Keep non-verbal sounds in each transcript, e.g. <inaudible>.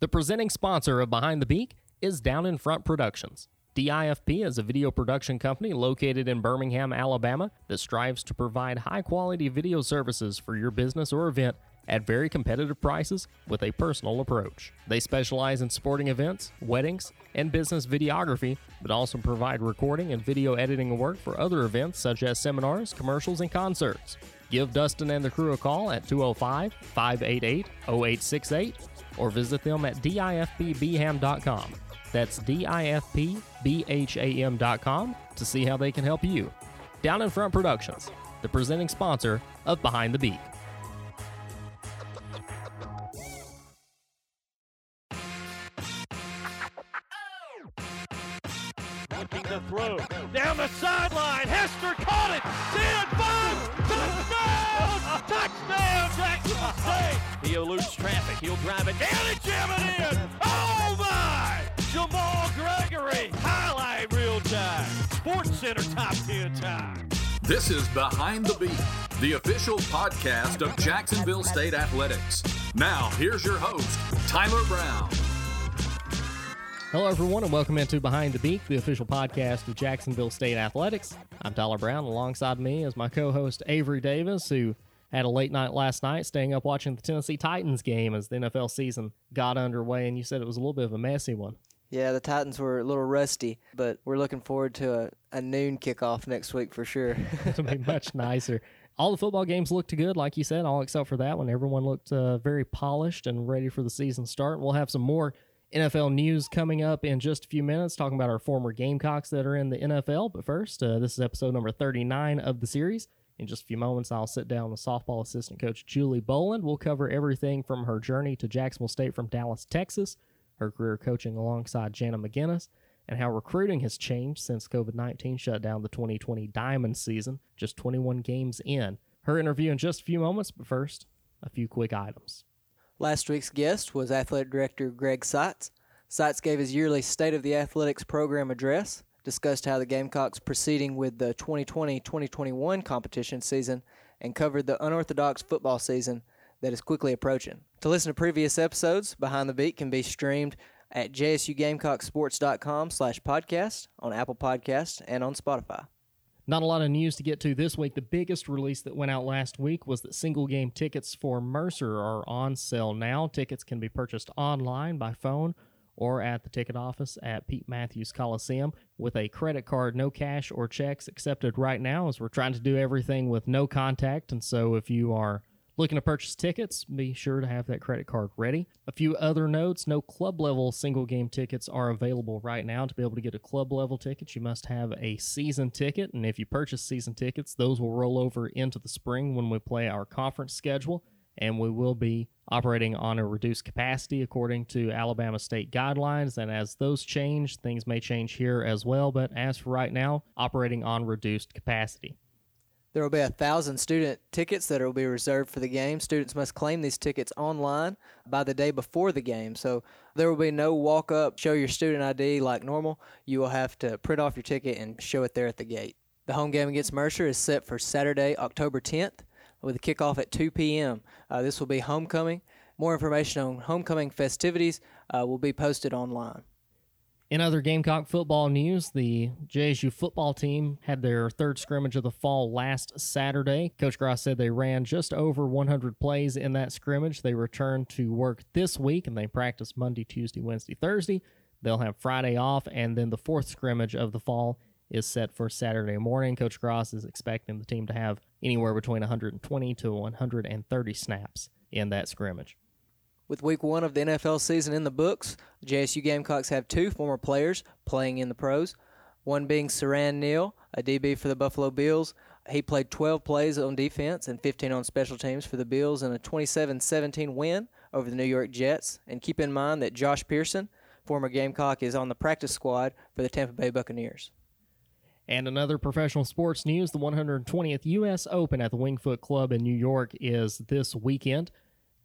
The presenting sponsor of Behind the Beak is Down in Front Productions. DIFP is a video production company located in Birmingham, Alabama that strives to provide high quality video services for your business or event at very competitive prices with a personal approach. They specialize in sporting events, weddings, and business videography, but also provide recording and video editing work for other events such as seminars, commercials, and concerts. Give Dustin and the crew a call at 205 588 0868 or visit them at difpbham.com. That's difpbham.com to see how they can help you. Down in Front Productions, the presenting sponsor of Behind the Beak. He'll drive it down and jam it in. Oh, my. Jamal Gregory. Highlight reel time. Sports Center top 10 time. This is Behind the Beak, the official podcast of Jacksonville State Athletics. Now, here's your host, Tyler Brown. Hello, everyone, and welcome into Behind the Beak, the official podcast of Jacksonville State Athletics. I'm Tyler Brown. Alongside me is my co host, Avery Davis, who had a late night last night staying up watching the Tennessee Titans game as the NFL season got underway. And you said it was a little bit of a messy one. Yeah, the Titans were a little rusty, but we're looking forward to a, a noon kickoff next week for sure. <laughs> It'll be much <laughs> nicer. All the football games looked good, like you said, all except for that one. Everyone looked uh, very polished and ready for the season start. We'll have some more NFL news coming up in just a few minutes, talking about our former Gamecocks that are in the NFL. But first, uh, this is episode number 39 of the series. In just a few moments, I'll sit down with softball assistant coach Julie Boland. We'll cover everything from her journey to Jacksonville State from Dallas, Texas, her career coaching alongside Jana McGinnis, and how recruiting has changed since COVID 19 shut down the 2020 Diamond season, just 21 games in. Her interview in just a few moments, but first, a few quick items. Last week's guest was Athletic Director Greg Seitz. Seitz gave his yearly State of the Athletics program address, discussed how the Gamecocks proceeding with the 2020-2021 competition season, and covered the unorthodox football season that is quickly approaching. To listen to previous episodes, Behind the Beak can be streamed at jsugamecocksports.com slash podcast, on Apple Podcasts, and on Spotify. Not a lot of news to get to this week. The biggest release that went out last week was that single game tickets for Mercer are on sale now. Tickets can be purchased online, by phone, or at the ticket office at Pete Mathews Coliseum with a credit card, no cash or checks accepted right now, as we're trying to do everything with no contact. And so if you are looking to purchase tickets, be sure to have that credit card ready. A few other notes no club level single game tickets are available right now. To be able to get a club level ticket, you must have a season ticket. And if you purchase season tickets, those will roll over into the spring when we play our conference schedule. And we will be operating on a reduced capacity according to Alabama state guidelines. And as those change, things may change here as well. But as for right now, operating on reduced capacity. There will be a thousand student tickets that will be reserved for the game. Students must claim these tickets online by the day before the game. So there will be no walk up, show your student ID like normal. You will have to print off your ticket and show it there at the gate. The home game against Mercer is set for Saturday, October 10th, with a kickoff at 2 p.m. Uh, this will be homecoming. More information on homecoming festivities uh, will be posted online. In other Gamecock football news, the JSU football team had their third scrimmage of the fall last Saturday. Coach Grass said they ran just over 100 plays in that scrimmage. They returned to work this week and they practice Monday, Tuesday, Wednesday, Thursday. They'll have Friday off, and then the fourth scrimmage of the fall is set for Saturday morning. Coach Grass is expecting the team to have anywhere between 120 to 130 snaps in that scrimmage. With week one of the NFL season in the books, JSU Gamecocks have two former players playing in the pros. One being Siran Neal, a DB for the Buffalo Bills. He played 12 plays on defense and 15 on special teams for the Bills in a 27 17 win over the New York Jets. And keep in mind that Josh Pearson, former Gamecock, is on the practice squad for the Tampa Bay Buccaneers. And another professional sports news the 120th U.S. Open at the Winged Foot Club in New York is this weekend.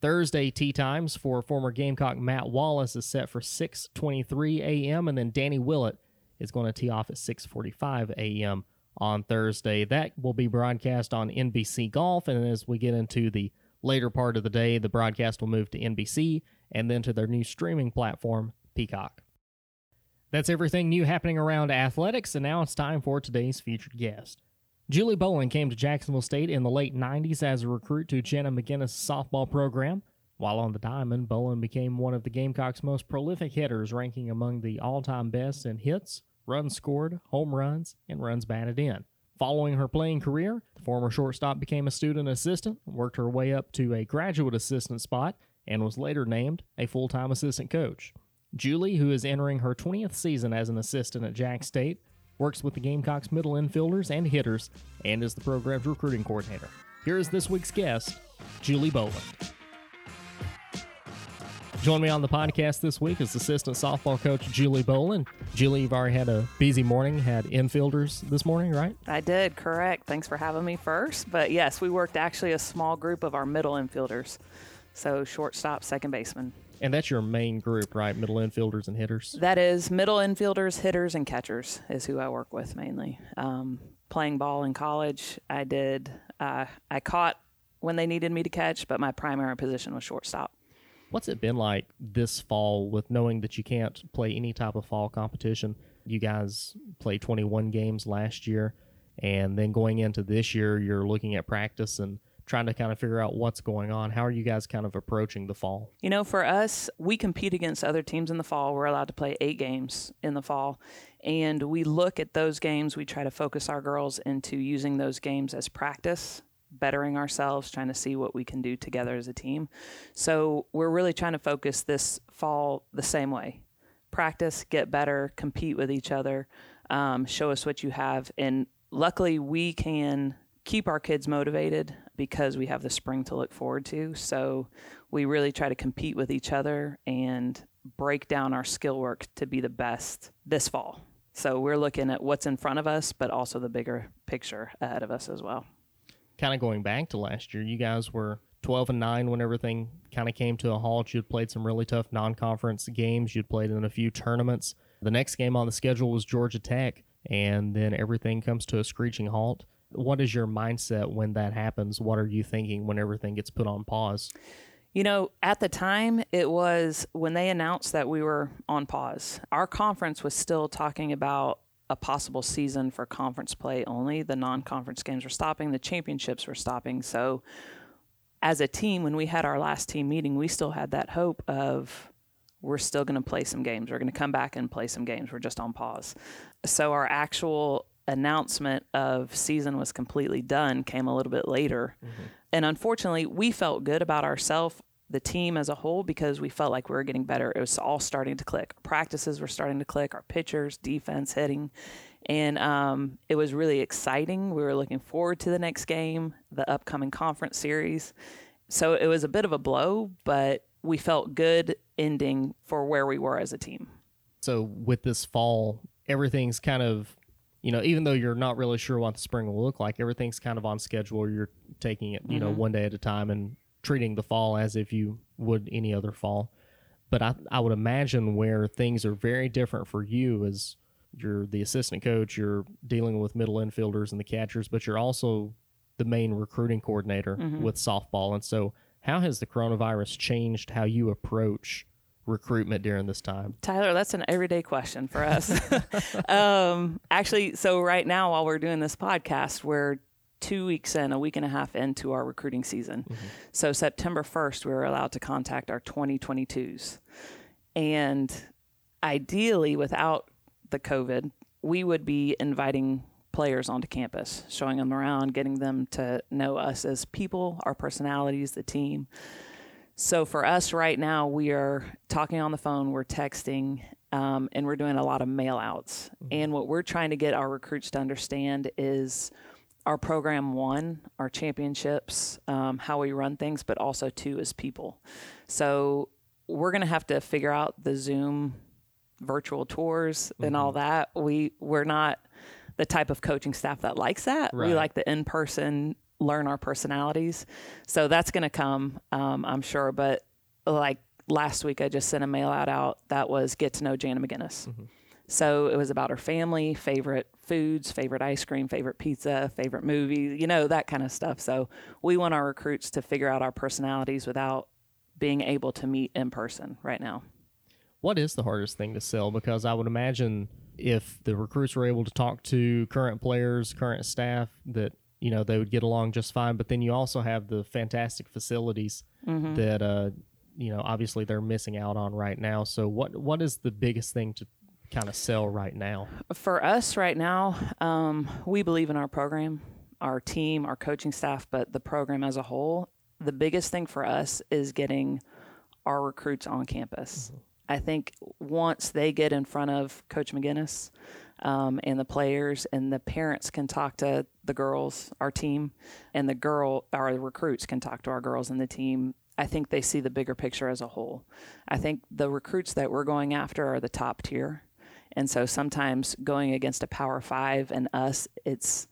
Thursday tee times for former Gamecock Matt Wallace is set for 6:23 a.m. and then Danny Willett is going to tee off at 6:45 a.m. on Thursday. That will be broadcast on NBC Golf and as we get into the later part of the day, the broadcast will move to NBC and then to their new streaming platform, Peacock. That's everything new happening around athletics, and now it's time for today's featured guest. Julie Boland came to Jacksonville State in the late 90s as a recruit to Jana McGinnis' softball program. While on the diamond, Boland became one of the Gamecocks' most prolific hitters, ranking among the all time best in hits, runs scored, home runs, and runs batted in. Following her playing career, the former shortstop became a student assistant, worked her way up to a graduate assistant spot, and was later named a full time assistant coach. Julie, who is entering her 20th season as an assistant at Jack State, works with the Gamecocks middle infielders and hitters, and is the program's recruiting coordinator. Here is this week's guest, Julie Boland. Join me on the podcast this week is assistant softball coach Julie Boland. Julie, you've already had a busy morning, had infielders this morning, right? I did, correct. Thanks for having me first. But yes, we worked actually a small group of our middle infielders. So shortstop, second baseman. And that's your main group, right? Middle infielders and hitters. That is middle infielders, hitters, and catchers is who I work with mainly. Um, playing ball in college, I did. Uh, I caught when they needed me to catch, but my primary position was shortstop. What's it been like this fall with knowing that you can't play any type of fall competition? You guys played 21 games last year, and then going into this year, you're looking at practice and trying to kind of figure out what's going on. How are you guys kind of approaching the fall? You know, for us, we compete against other teams in the fall. We're allowed to play eight games in the fall. And we look at those games, we try to focus our girls into using those games as practice bettering ourselves, trying to see what we can do together as a team. So we're really trying to focus this fall the same way practice, get better, compete with each other, um, show us what you have. And luckily, we can keep our kids motivated because we have the spring to look forward to. So we really try to compete with each other and break down our skill work to be the best this fall. So we're looking at what's in front of us, but also the bigger picture ahead of us as well kind of going back to last year, you guys were 12 and 9 when everything kind of came to a halt. You'd played some really tough non conference games, you'd played in a few tournaments. The next game on the schedule was Georgia Tech, and then everything comes to a screeching halt. What is your mindset when that happens? What are you thinking when everything gets put on pause? You know, at the time, it was when they announced that we were on pause. Our conference was still talking about a possible season for conference play only. The non conference games were stopping, the championships were stopping. So, as a team, when we had our last team meeting, we still had that hope of we're still going to play some games. We're going to come back and play some games. We're just on pause. So, our actual announcement of season was completely done came a little bit later. Mm-hmm. And unfortunately, we felt good about ourselves the team as a whole because we felt like we were getting better. It was all starting to click. Practices were starting to click. Our pitchers, defense, hitting, and um, it was really exciting. We were looking forward to the next game, the upcoming conference series. So it was a bit of a blow, but we felt good ending for where we were as a team. So with this fall, everything's kind of you know, even though you're not really sure what the spring will look like, everything's kind of on schedule. You're taking it, you mm-hmm. know, one day at a time and treating the fall as if you would any other fall. But I, I would imagine where things are very different for you as you're the assistant coach, you're dealing with middle infielders and the catchers, but you're also the main recruiting coordinator mm-hmm. with softball. And so, how has the coronavirus changed how you approach recruitment during this time? Tyler, that's an everyday question for us. <laughs> um, actually, so right now, while we're doing this podcast, we're two weeks in, a week and a half into our recruiting season. Mm-hmm. So September 1st, we were allowed to contact our 2022s. And ideally, without the COVID, we would be inviting players onto campus, showing them around, getting them to know us as people, our personalities, the team. So for us right now, we are talking on the phone, we're texting, um, and we're doing a lot of mail outs. Mm-hmm. And what we're trying to get our recruits to understand is our program one, our championships, um, how we run things, but also two is people. So we're going to have to figure out the Zoom virtual tours mm-hmm. and all mm-hmm. that. We we're not the type of coaching staff that likes that. Right. We like the in person, learn our personalities. So that's going to come, um, I'm sure. But like last week, I just sent a mail out out that was get to know Jana McGinnis. Mm-hmm. So it was about her family, favorite foods, favorite ice cream, favorite pizza, favorite movie, you know, that kind of stuff. So we want our recruits to figure out our personalities without being able to meet in person right now. What is the hardest thing to sell? Because I would imagine if the recruits were able to talk to current players, current staff, that you know they would get along just fine. But then you also have the fantastic facilities Mm-hmm. that uh, you know obviously they're missing out on right now. So what what is the biggest thing to kind of sell right now? For us right now, um, we believe in our program, our team, our coaching staff, but the program as a whole. The biggest thing for us is getting our recruits on campus. I think once they get in front of Coach McGinnis um, and the players, and the parents can talk to the girls, our team, and the girl, our recruits can talk to our girls and the team. I think they see the bigger picture as a whole. I think the recruits that we're going after are the top tier. And so sometimes going against a Power Five and us, it's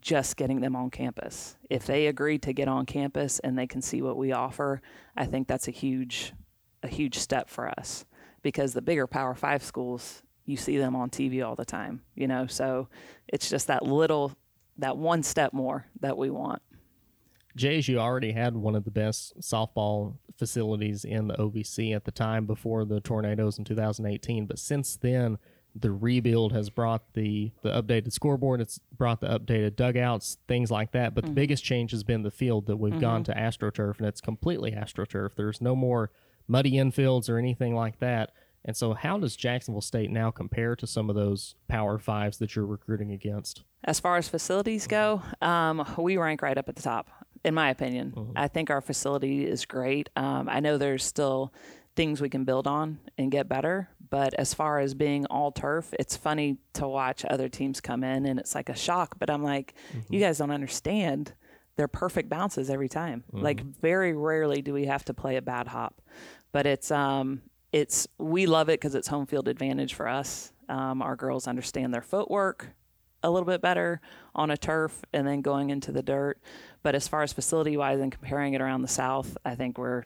just getting them on campus. If they agree to get on campus and they can see what we offer, I think that's a huge, a huge step for us. Because the bigger Power Five schools, you see them on TV all the time, you know. So it's just that little, that one step more that we want. JSU already had one of the best softball facilities in the OVC at the time before the tornadoes in 2018. But since then, the rebuild has brought the, the updated scoreboard, it's brought the updated dugouts, things like that. But the mm-hmm. biggest change has been the field that we've gone mm-hmm. to AstroTurf, and it's completely AstroTurf. There's no more muddy infields or anything like that. And so, how does Jacksonville State now compare to some of those Power Fives that you're recruiting against? As far as facilities go, um, we rank right up at the top, in my opinion. I think our facility is great. Um, I know there's still things we can build on and get better, but as far as being all turf, it's funny to watch other teams come in and it's like a shock. But I'm like, you guys don't understand. They're perfect bounces every time. Like very rarely do we have to play a bad hop, but it's um it's we love it because it's home field advantage for us. Um, our girls understand their footwork a little bit better on a turf and then going into the dirt. But as far as facility wise and comparing it around the South, I think we're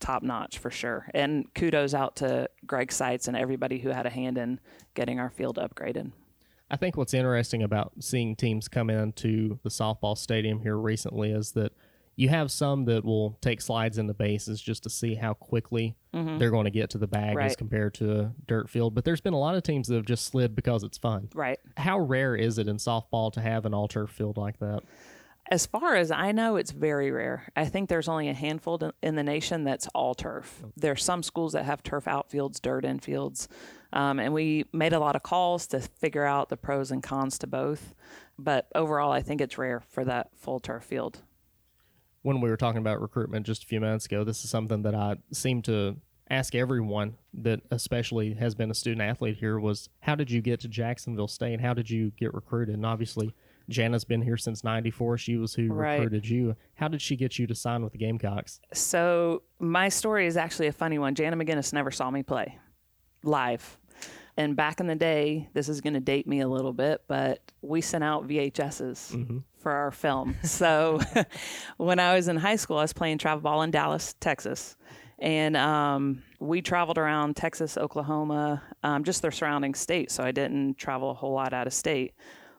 top notch for sure. And kudos out to Greg Seitz and everybody who had a hand in getting our field upgraded. I think what's interesting about seeing teams come into the softball stadium here recently is that you have some that will take slides into bases just to see how quickly they're going to get to the bag as Mm-hmm. Compared to a dirt field. But there's been a lot of teams that have just slid because it's fun. Right. How rare is it in softball to have an all turf field like that? As far as I know, it's very rare. I think there's only a handful to- in the nation that's all turf. There's some schools that have turf outfields, dirt infields, um, and we made a lot of calls to figure out the pros and cons to both. But overall, I think it's rare for that full turf field. When we were talking about recruitment just a few minutes ago, this is something that I seem to ask everyone that especially has been a student athlete here was how did you get to Jacksonville State? and How did you get recruited? And obviously Jana's been here since 94. She was who Right. recruited you. How did she get you to sign with the Gamecocks? So my story is actually a funny one. Jana McGinnis never saw me play live. And back in the day, this is going to date me a little bit, but we sent out VHSs mm-hmm. For our film. <laughs> So <laughs> when I was in high school, I was playing travel ball in Dallas, Texas. And um, we traveled around Texas, Oklahoma, um, just their surrounding states. So I didn't travel a whole lot out of state.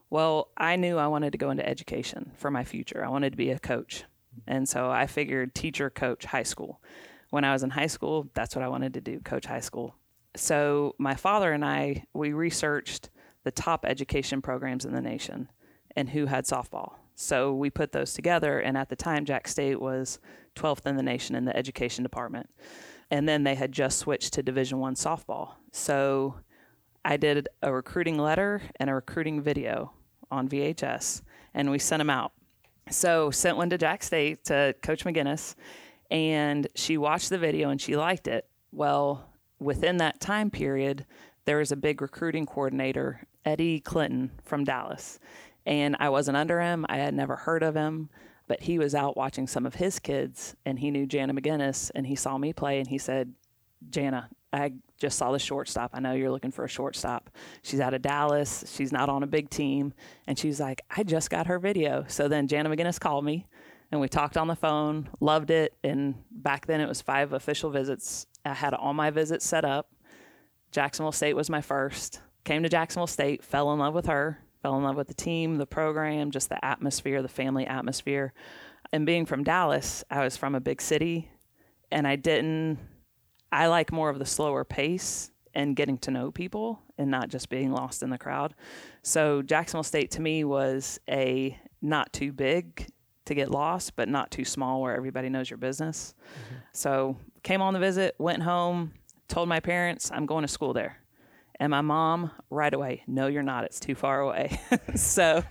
Well, I knew I wanted to go into education for my future. I wanted to be a coach. And so I figured teacher, coach, high school. When I was in high school, that's what I wanted to do, coach high school. So my father and I, we researched the top education programs in the nation and who had softball. So we put those together. And at the time, Jack State was 12th in the nation in the education department. And then they had just switched to Division One softball. So I did a recruiting letter and a recruiting video on VHS, and we sent them out. So sent one to Jack State to Coach McGinnis, and she watched the video and she liked it. Well, within that time period, there was a big recruiting coordinator, Eddie Clinton from Dallas, and I wasn't under him. I had never heard of him, but he was out watching some of his kids, and he knew Jana McGinnis, and he saw me play, and he said, Jana, I just saw the shortstop. I know you're looking for a shortstop. She's out of Dallas. She's not on a big team. And she's like, I just got her video. So then Jana McGinnis called me and we talked on the phone, loved it. And back then it was five official visits. I had all my visits set up. Jacksonville State was my first. Came to Jacksonville State, fell in love with her, fell in love with the team, the program, just the atmosphere, the family atmosphere. And being from Dallas, I was from a big city and I didn't. I like more of the slower pace and getting to know people and not just being lost in the crowd. So Jacksonville State to me was a not too big to get lost, but not too small where everybody knows your business. Mm-hmm. So came on the visit, went home, told my parents I'm going to school there. And my mom, right away, no, you're not. It's too far away. <laughs> so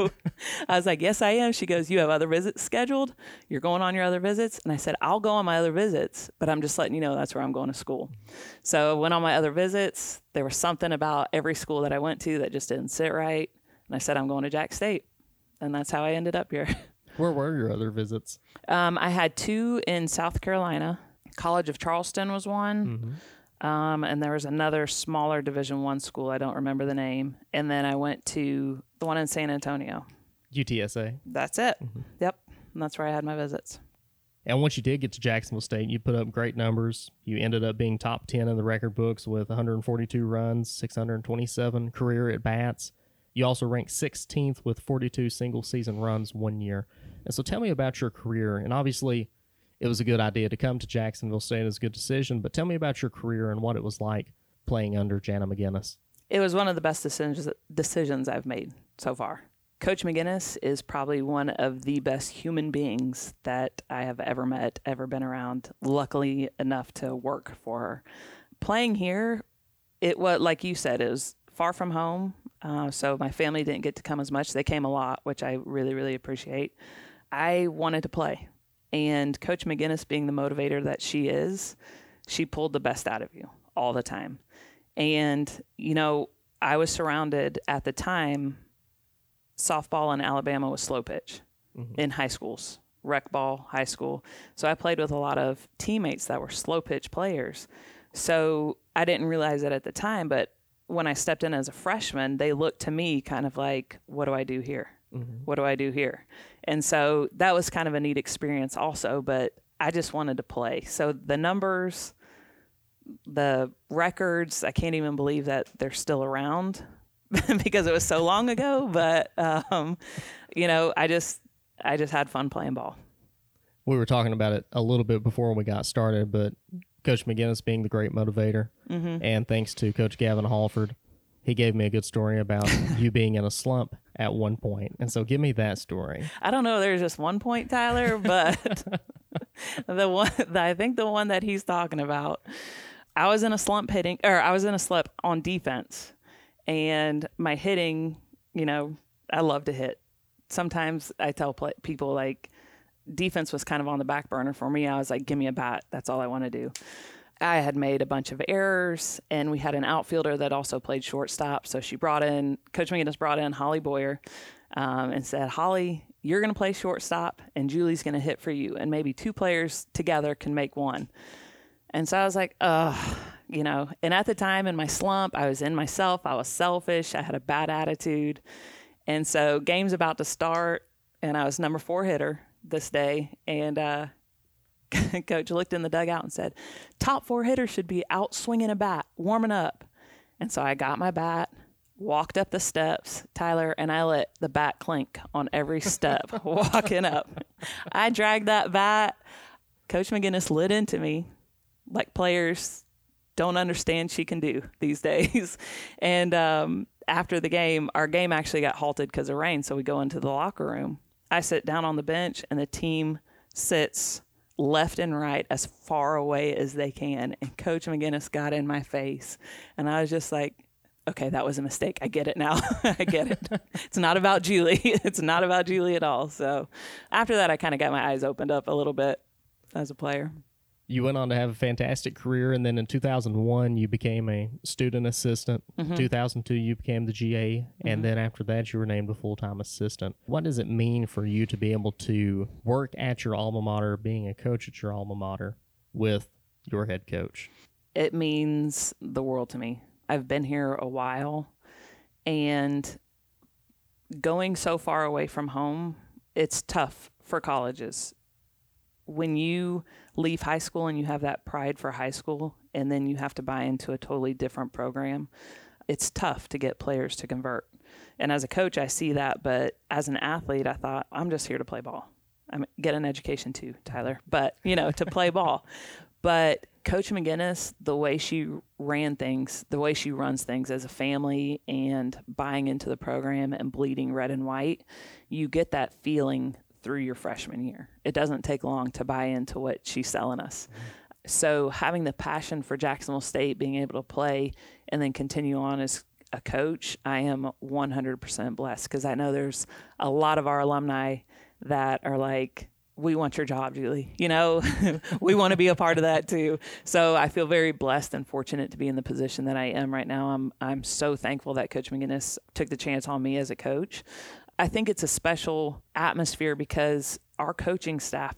I was like, yes, I am. She goes, you have other visits scheduled? You're going on your other visits? And I said, I'll go on my other visits, but I'm just letting you know that's where I'm going to school. So I went on my other visits. There was something about every school that I went to that just didn't sit right. And I said, I'm going to Jack State. And that's how I ended up here. <laughs> Where were your other visits? Um, I had two in South Carolina. College of Charleston was one. Mm-hmm. Um, and there was another smaller Division One school. I don't remember the name. And then I went to the one in San Antonio. UTSA. That's it. Mm-hmm. Yep. And that's where I had my visits. And once you did get to Jacksonville State, you put up great numbers. You ended up being top 10 in the record books with 142 runs, 627 career at bats. You also ranked 16th with 42 single season runs one year. And so tell me about your career. And obviously, it was a good idea to come to Jacksonville State. It was a good decision. But tell me about your career and what it was like playing under Jana McGinnis. It was one of the best decisions decisions I've made so far. Coach McGinnis is probably one of the best human beings that I have ever met, ever been around. Luckily enough to work for her. Playing here, it was like you said, it was far from home. Uh, so my family didn't get to come as much. They came a lot, which I really, really appreciate. I wanted to play. And Coach McGinnis, being the motivator that she is, she pulled the best out of you all the time. And, you know, I was surrounded at the time, softball in Alabama was slow pitch mm-hmm. in high schools, rec ball, high school. So I played with a lot of teammates that were slow pitch players. So I didn't realize it at the time, but when I stepped in as a freshman, they looked to me kind of like, what do I do here? Mm-hmm. What do I do here? And so that was kind of a neat experience also, but I just wanted to play. So the numbers, the records, I can't even believe that they're still around <laughs> because it was so long ago, but um, you know, I just I just had fun playing ball. We were talking about it a little bit before we got started, but Coach McGinnis being the great motivator, mm-hmm. and thanks to Coach Gavin Halford, he gave me a good story about <laughs> you being in a slump at one point. And so give me that story. I don't know there's just one point, Tyler, <laughs> but <laughs> the one I think the one that he's talking about, I was in a slump hitting or I was in a slump on defense and my hitting, you know, I love to hit. Sometimes I tell play, people like defense was kind of on the back burner for me. I was like, give me a bat. That's all I want to do. I had made a bunch of errors, and we had an outfielder that also played shortstop. So she brought in, Coach McGinnis brought in Holly Boyer um, and said, Holly, you're going to play shortstop, and Julie's going to hit for you. And maybe two players together can make one. And so I was like, ugh, you know. And at the time in my slump, I was in myself. I was selfish. I had a bad attitude. And so game's about to start, and I was number four hitter this day. And uh, <laughs> coach looked in the dugout and said, Top four hitters should be out swinging a bat, warming up. And so I got my bat, walked up the steps, Tyler, and I let the bat clink on every step <laughs> walking up. I dragged that bat. Coach McGinnis lit into me like players don't understand she can do these <laughs> days. and um, after the game, our game actually got halted because of rain. So we go into the locker room. I sit down on the bench, and the team sits left and right as far away as they can. And Coach McGinnis got in my face. And I was just like, okay, that was a mistake. I get it now. <laughs> I get it. <laughs> it's not about Julie. <laughs> it's not about Julie at all. So after that, I kind of got my eyes opened up a little bit as a player you went on to have a fantastic career, and then in 2001 you became a student assistant. Mm-hmm. 2002 you became the GA, mm-hmm. and then after that you were named a full time assistant. What does it mean for you to be able to work at your alma mater, being a coach at your alma mater, with your head coach? It means the world to me. I've been here a while, and going so far away from home, it's tough for colleges. When you leave high school and you have that pride for high school and then you have to buy into a totally different program, it's tough to get players to convert. And as a coach, I see that, but as an athlete, I thought I'm just here to play ball. I mean, get an education too, Tyler, <laughs> but you know, to play ball. But Coach McGinnis, the way she ran things, the way she runs things as a family and buying into the program and bleeding red and white, you get that feeling through your freshman year. It doesn't take long to buy into what she's selling us. So having the passion for Jacksonville State, being able to play and then continue on as a coach, I am 100% blessed because I know there's a lot of our alumni that are like, we want your job, Julie. You know, <laughs> we want to be a part of that too. So I feel very blessed and fortunate to be in the position that I am right now. I'm I'm so thankful that Coach McGinnis took the chance on me as a coach. I think it's a special atmosphere because our coaching staff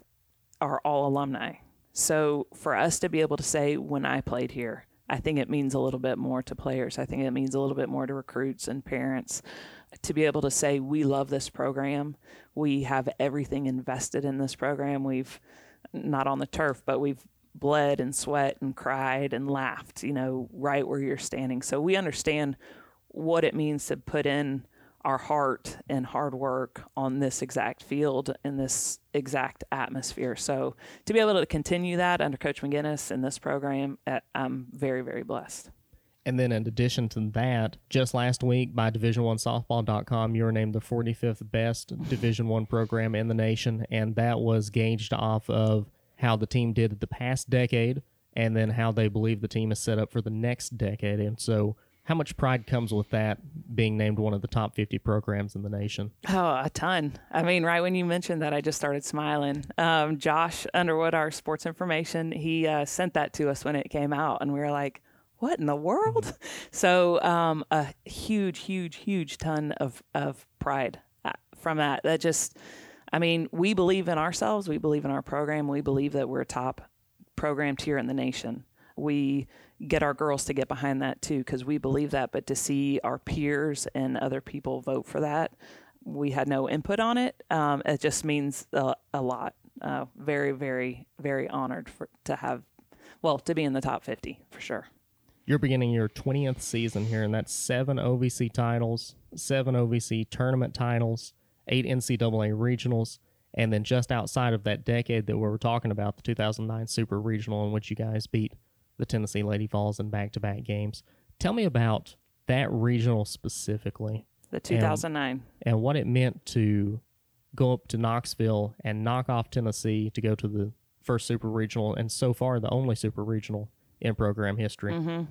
are all alumni. So for us to be able to say when I played here, I think it means a little bit more to players. I think it means a little bit more to recruits and parents to be able to say we love this program. We have everything invested in this program. We've not on the turf, but we've bled and sweat and cried and laughed, you know, right where you're standing. So we understand what it means to put in our heart and hard work on this exact field in this exact atmosphere. So to be able to continue that under Coach McGinnis in this program, uh, I'm very, very blessed. And then in addition to that, just last week by division1softball.com, you were named the 45th best Division 1 program in the nation and that was gauged off of how the team did the past decade and then how they believe the team is set up for the next decade. And so how much pride comes with that being named one of the top 50 programs in the nation? Oh, a ton. I mean, right when you mentioned that, I just started smiling. Um, Josh Underwood, our sports information, he uh, sent that to us when it came out, and we were like, what in the world? Mm-hmm. <laughs> So, um, a huge, huge, huge ton of, of pride uh, from that. That just, I mean, we believe in ourselves, we believe in our program, we believe that we're a top program tier in the nation. We get our girls to get behind that too because we believe that. But to see our peers and other people vote for that, we had no input on it. Um, it just means a, a lot. Uh, very, very, very honored for to have, well, to be in the top 50 for sure. You're beginning your 20th season here, and that's seven OVC titles, seven OVC tournament titles, eight NCAA regionals, and then just outside of that decade that we were talking about, the 2009 Super Regional, in which you guys beat the Tennessee Lady Vols in back to back games. Tell me about that regional specifically. The 2009. And, and, what it meant to go up to Knoxville and knock off Tennessee to go to the first super regional and so far the only super regional in program history. Mm-hmm.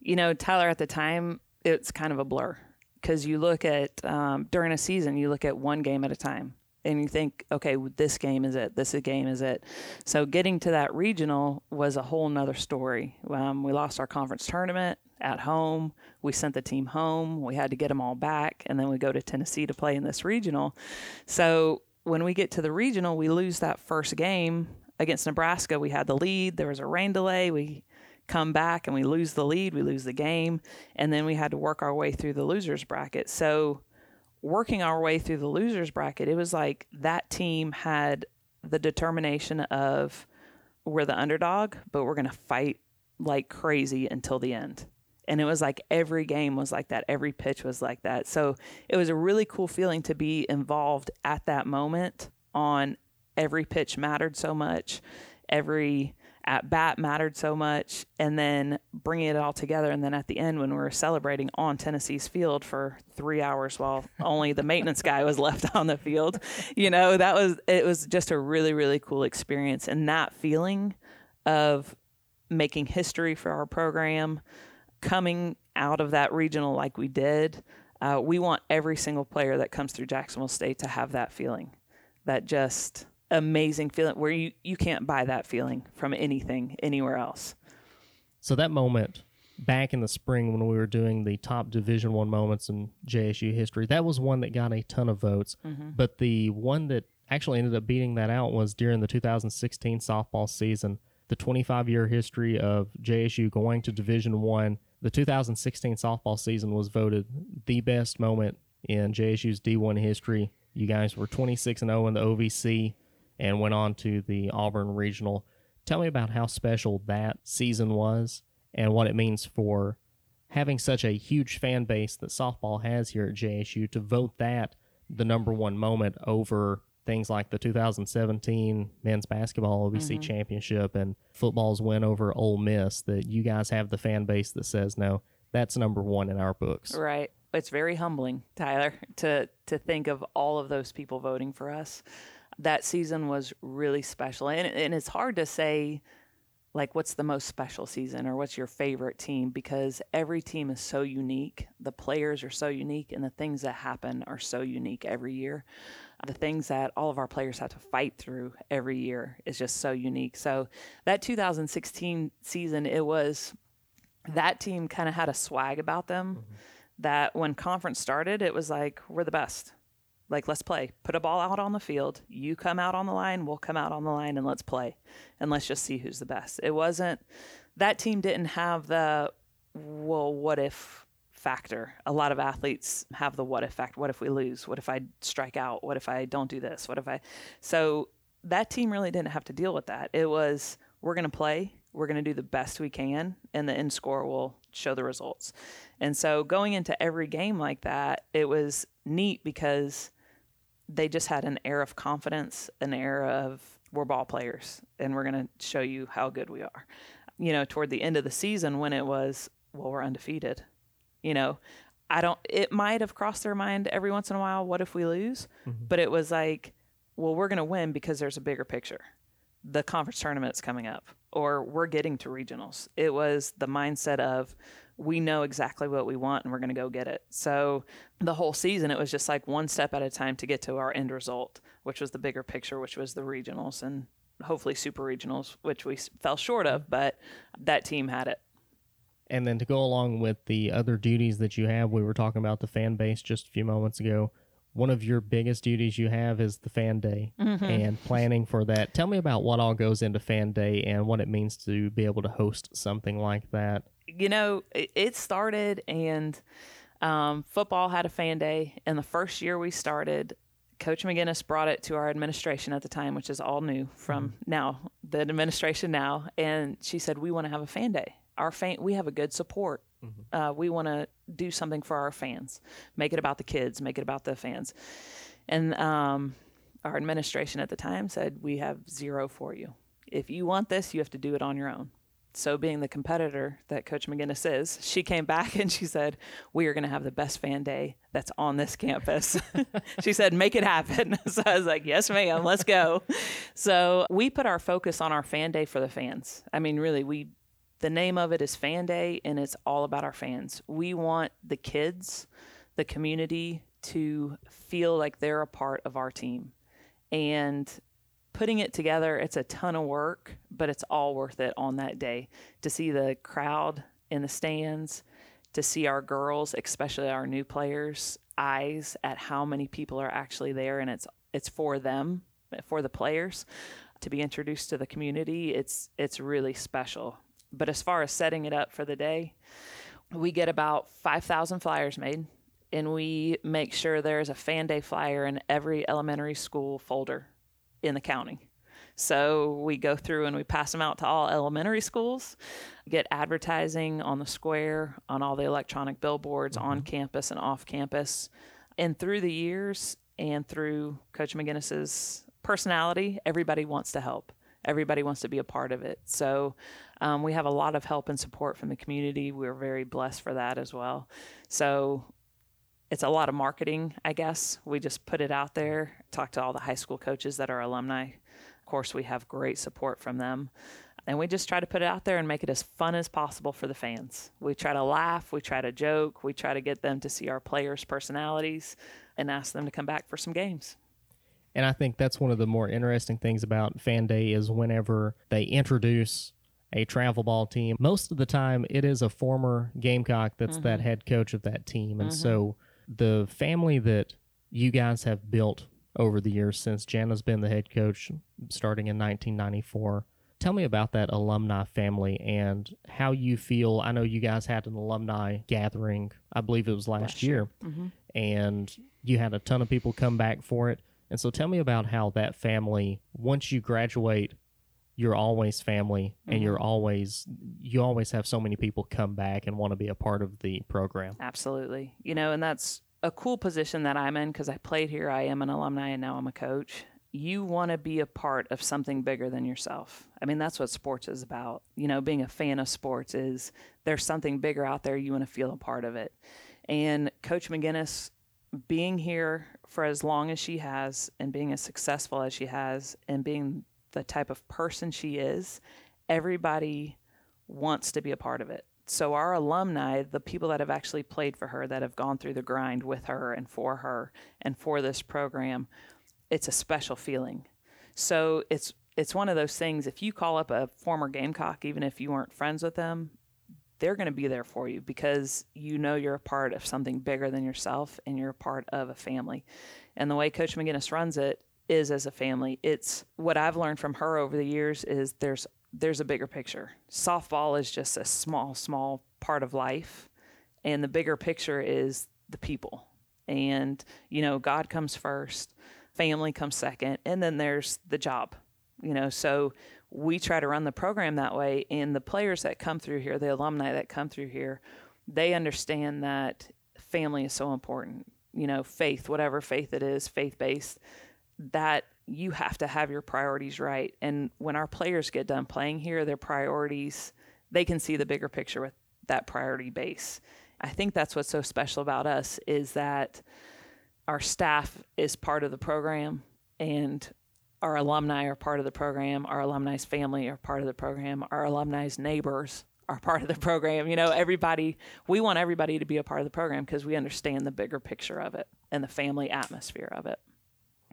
You know, Tyler, at the time, it's kind of a blur because you look at um, during a season, you look at one game at a time and you think, okay, this game is it. This game is it. So getting to that regional was a whole nother story. Um, we lost our conference tournament at home. We sent the team home. We had to get them all back, and then we go to Tennessee to play in this regional. So when we get to the regional, we lose that first game against Nebraska. We had the lead. There was a rain delay. We come back and we lose the lead. We lose the game, and then we had to work our way through the losers bracket. So working our way through the losers bracket, it was like that team had the determination of we're the underdog, but we're going to fight like crazy until the end. And it was like every game was like that, every pitch was like that. So it was a really cool feeling to be involved at that moment on every pitch mattered so much. Every at bat mattered so much and then bringing it all together. And then at the end when we were celebrating on tennessee's field for three hours while <laughs> only the maintenance guy was left on the field you know that was it was just a really really cool experience. And that feeling of making history for our program coming out of that regional like we did uh, we want every single player that comes through jacksonville state to have that feeling that just amazing feeling where you, you can't buy that feeling from anything anywhere else. So that moment back in the spring when we were doing the top division one moments in JSU history, that was one that got a ton of votes. Mm-hmm. But the one that actually ended up beating that out was during the 2016 softball season. The 25 year history of JSU going to Division One, the 2016 softball season was voted the best moment in JSU's D1 history. You guys were 26 and 0 in the OVC and went on to the Auburn Regional. Tell me about how special that season was and what it means for having such a huge fan base that softball has here at JSU to vote that the number one moment over things like the 2017 men's basketball OVC mm-hmm. championship and football's win over Ole Miss that you guys have the fan base that says no, that's number one in our books. Right. It's very humbling, Tyler, to to think of all of those people voting for us. That season was really special, and and it's hard to say like what's the most special season or what's your favorite team because every team is so unique. The players are so unique, and the things that happen are so unique every year. The things that all of our players have to fight through every year is just so unique. So that 2016 season, it was that team kind of had a swag about them mm-hmm. that when conference started, it was like, we're the best. Like, let's play. Put a ball out on the field. You come out on the line, we'll come out on the line, and let's play. And let's just see who's the best. It wasn't, that team didn't have the, well, what if factor. A lot of athletes have the what if. What if we lose? What if I strike out? What if I don't do this? What if I. So that team really didn't have to deal with that. It was, we're going to play we're going to do the best we can and the end score will show the results and so going into every game like that it was neat because they just had an air of confidence an air of we're ball players and we're going to show you how good we are. You know toward the end of the season when it was well we're undefeated. You know i don't it might have crossed their mind every once in a while what if we lose? Mm-hmm. But it was like well we're going to win because there's a bigger picture. The conference tournament's coming up or we're getting to regionals. It was the mindset of we know exactly what we want and we're going to go get it. So the whole season it was just like one step at a time to get to our end result, which was the bigger picture, which was the regionals and hopefully super regionals, which we fell short of, mm-hmm. but that team had it. And then to go along with the other duties that you have, we were talking about the fan base just a few moments ago. One of your biggest duties you have is the fan day mm-hmm. and planning for that. Tell me about what all goes into fan day and what it means to be able to host something like that. You know, it, it started and um, football had a fan day. And the first year we started, Coach McGinnis brought it to our administration at the time, which is all new from now, the administration now. And she said, We want to have a fan day. Our fan, we have a good support. Uh, we want to do something for our fans, make it about the kids, make it about the fans. And um, our administration at the time said, We have zero for you. If you want this, you have to do it on your own. So, being the competitor that Coach McGinnis is, she came back <laughs> and she said, We are going to have the best fan day that's on this campus. <laughs> she said, Make it happen. <laughs> So, I was like, Yes, ma'am, let's go. So, we put our focus on our fan day for the fans. I mean, really, we the name of it is Fan Day, and it's all about our fans. We want the kids, the community, to feel like they're a part of our team. And putting it together, it's a ton of work, but it's all worth it on that day to see the crowd in the stands, to see our girls, especially our new players, eyes at how many people are actually there, and it's it's for them, for the players, to be introduced to the community. It's it's really special. But as far as setting it up for the day, we get about 5,000 flyers made, and we make sure there's a fan day flyer in every elementary school folder in the county. So we go through and we pass them out to all elementary schools, get advertising on the square, on all the electronic billboards on campus and off campus. And through the years and through Coach McGinnis's personality, everybody wants to help. Everybody wants to be a part of it. So um, we have a lot of help and support from the community. We're very blessed for that as well. So it's a lot of marketing, I guess. We just put it out there, talk to all the high school coaches that are alumni. Of course, we have great support from them. And we just try to put it out there and make it as fun as possible for the fans. We try to laugh, we try to joke, we try to get them to see our players' personalities and ask them to come back for some games. And I think that's one of the more interesting things about Fan Day is whenever they introduce a travel ball team, most of the time it is a former Gamecock that's that mm-hmm. head coach of that team. And mm-hmm. so the family that you guys have built over the years since Jana's been the head coach starting in 1994. Tell me about that alumni family and how you feel. I know you guys had an alumni gathering, I believe it was last, year, mm-hmm. and you had a ton of people come back for it. And so tell me about how that family, once you graduate, you're always family and you're mm-hmm. always you always have so many people come back and want to be a part of the program. Absolutely. You know, and that's a cool position that I'm in because I played here. I am an alumni and now I'm a coach. you want to be a part of something bigger than yourself. I mean, that's what sports is about. You know, being a fan of sports is there's something bigger out there. You want to feel a part of it. And Coach McGinnis, being here for as long as she has and being as successful as she has and being the type of person she is, everybody wants to be a part of it. So, our alumni, the people that have actually played for her, that have gone through the grind with her and for her and for this program, it's a special feeling. So it's it's one of those things. If you call up a former Gamecock, even if you weren't friends with them, they're going to be there for you because you know you're a part of something bigger than yourself and you're a part of a family. And the way Coach McGinnis runs it is as a family. It's what I've learned from her over the years is there's there's a bigger picture. Softball is just a small small part of life and the bigger picture is the people. And you know, God comes first family comes second, and then there's the job. You know, so we try to run the program that way, and the players that come through here, the alumni that come through here, they understand that family is so important. You know, faith, whatever faith it is, faith based, that you have to have your priorities right. And when our players get done playing here, their priorities, they can see the bigger picture with that priority base. I think that's what's so special about us is that our staff is part of the program and our alumni are part of the program our alumni's family are part of the program our alumni's neighbors are part of the program you know everybody we want everybody to be a part of the program because we understand the bigger picture of it and the family atmosphere of it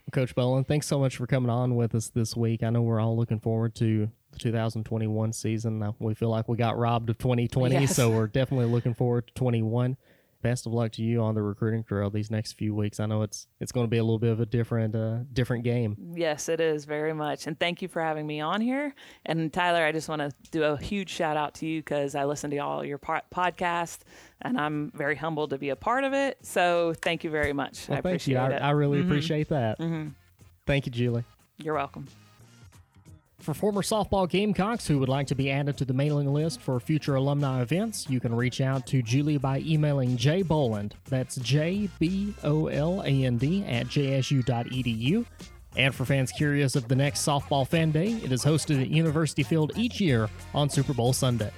coach Boland, thanks so much for coming on with us this week. I know we're all looking forward to the 2021 season. We feel like we got robbed of 2020 yes. so we're definitely looking forward to 21 best of luck to you on the recruiting trail these next few weeks. I know it's it's going to be a little bit of a different uh, different game. Yes, it is very much. And thank you for having me on here. And Tyler, I just want to do a huge shout out to you because I listen to all your po- podcast, and I'm very humbled to be a part of it. So thank you very much. Well, I thank you. I, I, really mm-hmm. appreciate that. Mm-hmm. Thank you, Julie. You're welcome. For former softball Gamecocks who would like to be added to the mailing list for future alumni events, you can reach out to Julie by emailing J Boland. That's J B O L A N D at jsu.edu. And for fans curious of the next softball fan day, it is hosted at University Field each year on Super Bowl Sunday.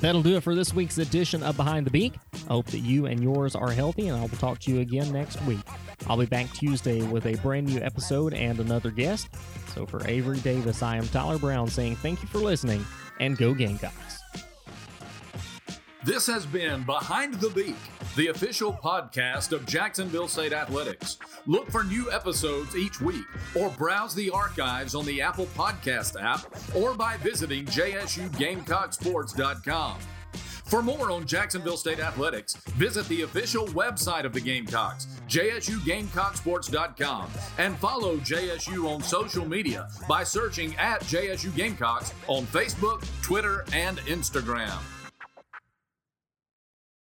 That'll do it for this week's edition of Behind the Beak. I hope that you and yours are healthy, and I will talk to you again next week. I'll be back Tuesday with a brand new episode and another guest. So for Avery Davis, I am Tyler Brown saying thank you for listening and go Gamecocks. This has been Behind the Beak, the official podcast of Jacksonville State Athletics. Look for new episodes each week or browse the archives on the Apple Podcast app or by visiting jsugamecocksports.com. For more on Jacksonville State Athletics, visit the official website of the Gamecocks, jsugamecocksports.com, and follow JSU on social media by searching at JSU Gamecocks on Facebook, Twitter, and Instagram.